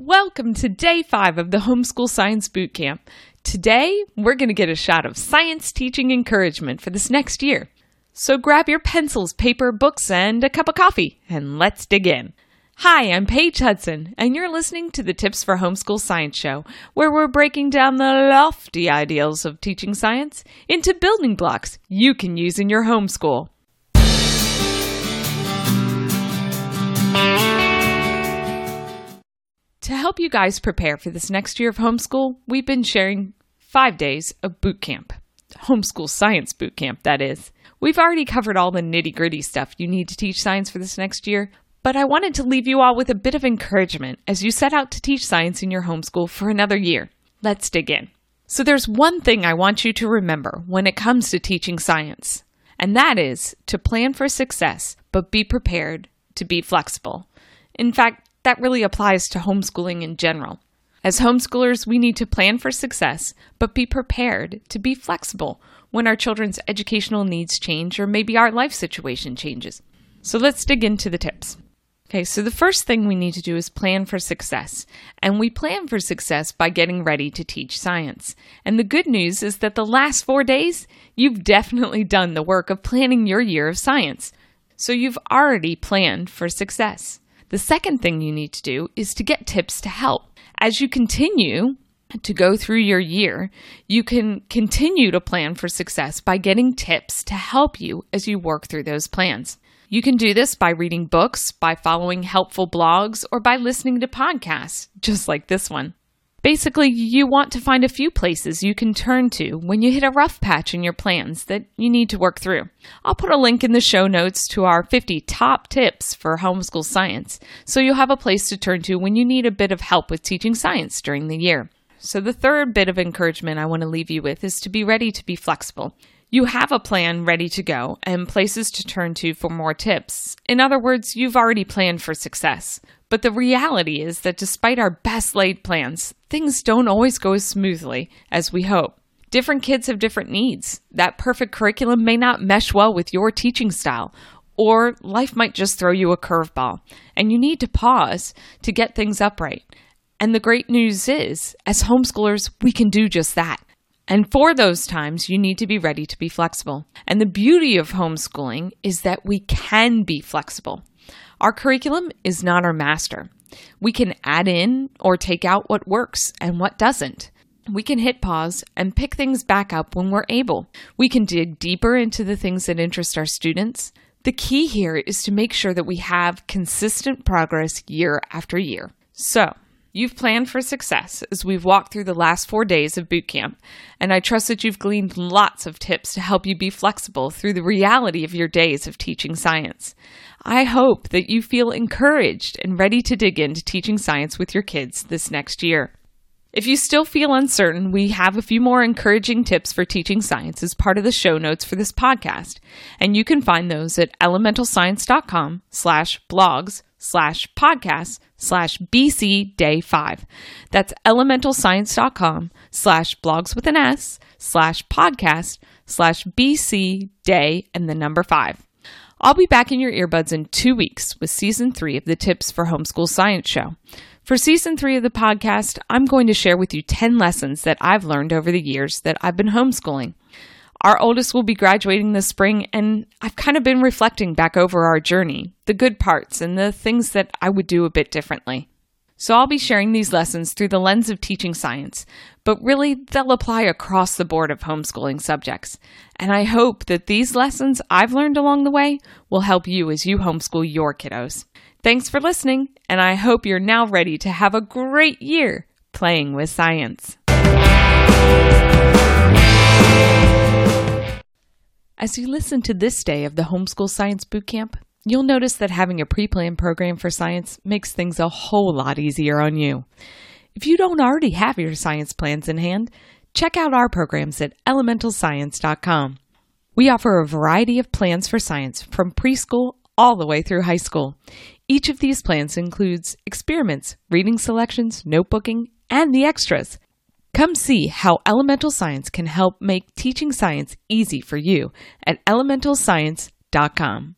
Welcome to day five of the Homeschool Science Bootcamp. Today, we're going to get a shot of science teaching encouragement for this next year. So grab your pencils, paper, books, and a cup of coffee, and let's dig in. Hi, I'm Paige Hudson, and you're listening to the Tips for Homeschool Science Show, where we're breaking down the lofty ideals of teaching science into building blocks you can use in your homeschool. To help you guys prepare for this next year of homeschool, we've been sharing five days of boot camp. Homeschool science boot camp, that is. We've already covered all the nitty gritty stuff you need to teach science for this next year, but I wanted to leave you all with a bit of encouragement as you set out to teach science in your homeschool for another year. Let's dig in. So, there's one thing I want you to remember when it comes to teaching science, and that is to plan for success, but be prepared to be flexible. In fact, that really applies to homeschooling in general. As homeschoolers, we need to plan for success, but be prepared to be flexible when our children's educational needs change or maybe our life situation changes. So let's dig into the tips. Okay, so the first thing we need to do is plan for success. And we plan for success by getting ready to teach science. And the good news is that the last four days, you've definitely done the work of planning your year of science. So you've already planned for success. The second thing you need to do is to get tips to help. As you continue to go through your year, you can continue to plan for success by getting tips to help you as you work through those plans. You can do this by reading books, by following helpful blogs, or by listening to podcasts, just like this one. Basically, you want to find a few places you can turn to when you hit a rough patch in your plans that you need to work through. I'll put a link in the show notes to our 50 top tips for homeschool science, so you'll have a place to turn to when you need a bit of help with teaching science during the year. So, the third bit of encouragement I want to leave you with is to be ready to be flexible. You have a plan ready to go and places to turn to for more tips. In other words, you've already planned for success. But the reality is that despite our best laid plans, things don't always go as smoothly as we hope. Different kids have different needs. That perfect curriculum may not mesh well with your teaching style, or life might just throw you a curveball, and you need to pause to get things upright. And the great news is, as homeschoolers, we can do just that. And for those times, you need to be ready to be flexible. And the beauty of homeschooling is that we can be flexible. Our curriculum is not our master. We can add in or take out what works and what doesn't. We can hit pause and pick things back up when we're able. We can dig deeper into the things that interest our students. The key here is to make sure that we have consistent progress year after year. So, You've planned for success as we've walked through the last four days of boot camp, and I trust that you've gleaned lots of tips to help you be flexible through the reality of your days of teaching science. I hope that you feel encouraged and ready to dig into teaching science with your kids this next year. If you still feel uncertain, we have a few more encouraging tips for teaching science as part of the show notes for this podcast, and you can find those at elementalscience.com slash blogs slash podcast slash BC day five. That's elementalscience.com slash blogs with an S slash podcast slash BC day and the number five. I'll be back in your earbuds in two weeks with season three of the Tips for Homeschool Science Show. For season three of the podcast, I'm going to share with you 10 lessons that I've learned over the years that I've been homeschooling. Our oldest will be graduating this spring, and I've kind of been reflecting back over our journey, the good parts, and the things that I would do a bit differently. So I'll be sharing these lessons through the lens of teaching science, but really they'll apply across the board of homeschooling subjects. And I hope that these lessons I've learned along the way will help you as you homeschool your kiddos. Thanks for listening, and I hope you're now ready to have a great year playing with science. As you listen to this day of the Homeschool Science Bootcamp, you'll notice that having a pre planned program for science makes things a whole lot easier on you. If you don't already have your science plans in hand, check out our programs at elementalscience.com. We offer a variety of plans for science from preschool all the way through high school. Each of these plans includes experiments, reading selections, notebooking, and the extras. Come see how elemental science can help make teaching science easy for you at elementalscience.com.